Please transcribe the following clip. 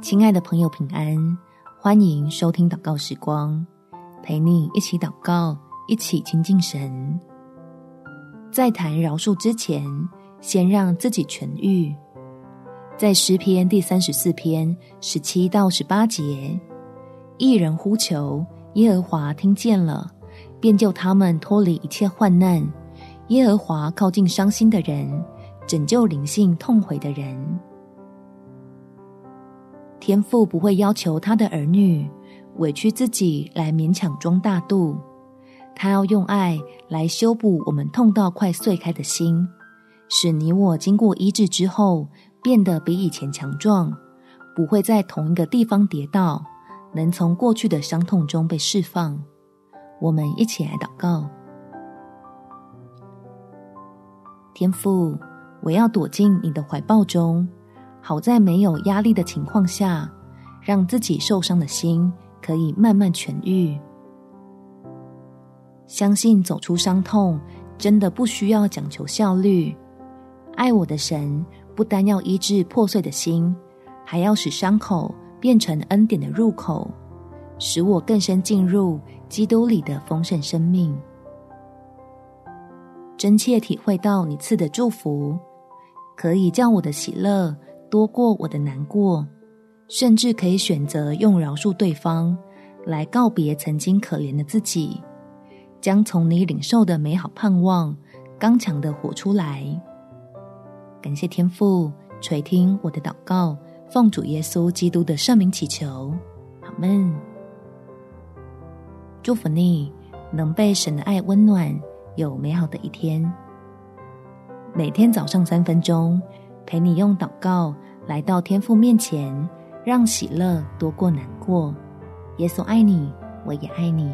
亲爱的朋友，平安！欢迎收听祷告时光，陪你一起祷告，一起亲近神。在谈饶恕之前，先让自己痊愈。在诗篇第三十四篇十七到十八节，一人呼求，耶和华听见了，便救他们脱离一切患难。耶和华靠近伤心的人，拯救灵性痛悔的人。天父不会要求他的儿女委屈自己来勉强装大度，他要用爱来修补我们痛到快碎开的心，使你我经过医治之后变得比以前强壮，不会在同一个地方跌倒，能从过去的伤痛中被释放。我们一起来祷告：天父，我要躲进你的怀抱中。好在没有压力的情况下，让自己受伤的心可以慢慢痊愈。相信走出伤痛，真的不需要讲求效率。爱我的神不单要医治破碎的心，还要使伤口变成恩典的入口，使我更深进入基督里的丰盛生命，真切体会到你赐的祝福，可以叫我的喜乐。多过我的难过，甚至可以选择用饶恕对方来告别曾经可怜的自己，将从你领受的美好盼望刚强地活出来。感谢天父垂听我的祷告，奉主耶稣基督的圣名祈求，阿门。祝福你能被神的爱温暖，有美好的一天。每天早上三分钟。陪你用祷告来到天父面前，让喜乐多过难过。耶稣爱你，我也爱你。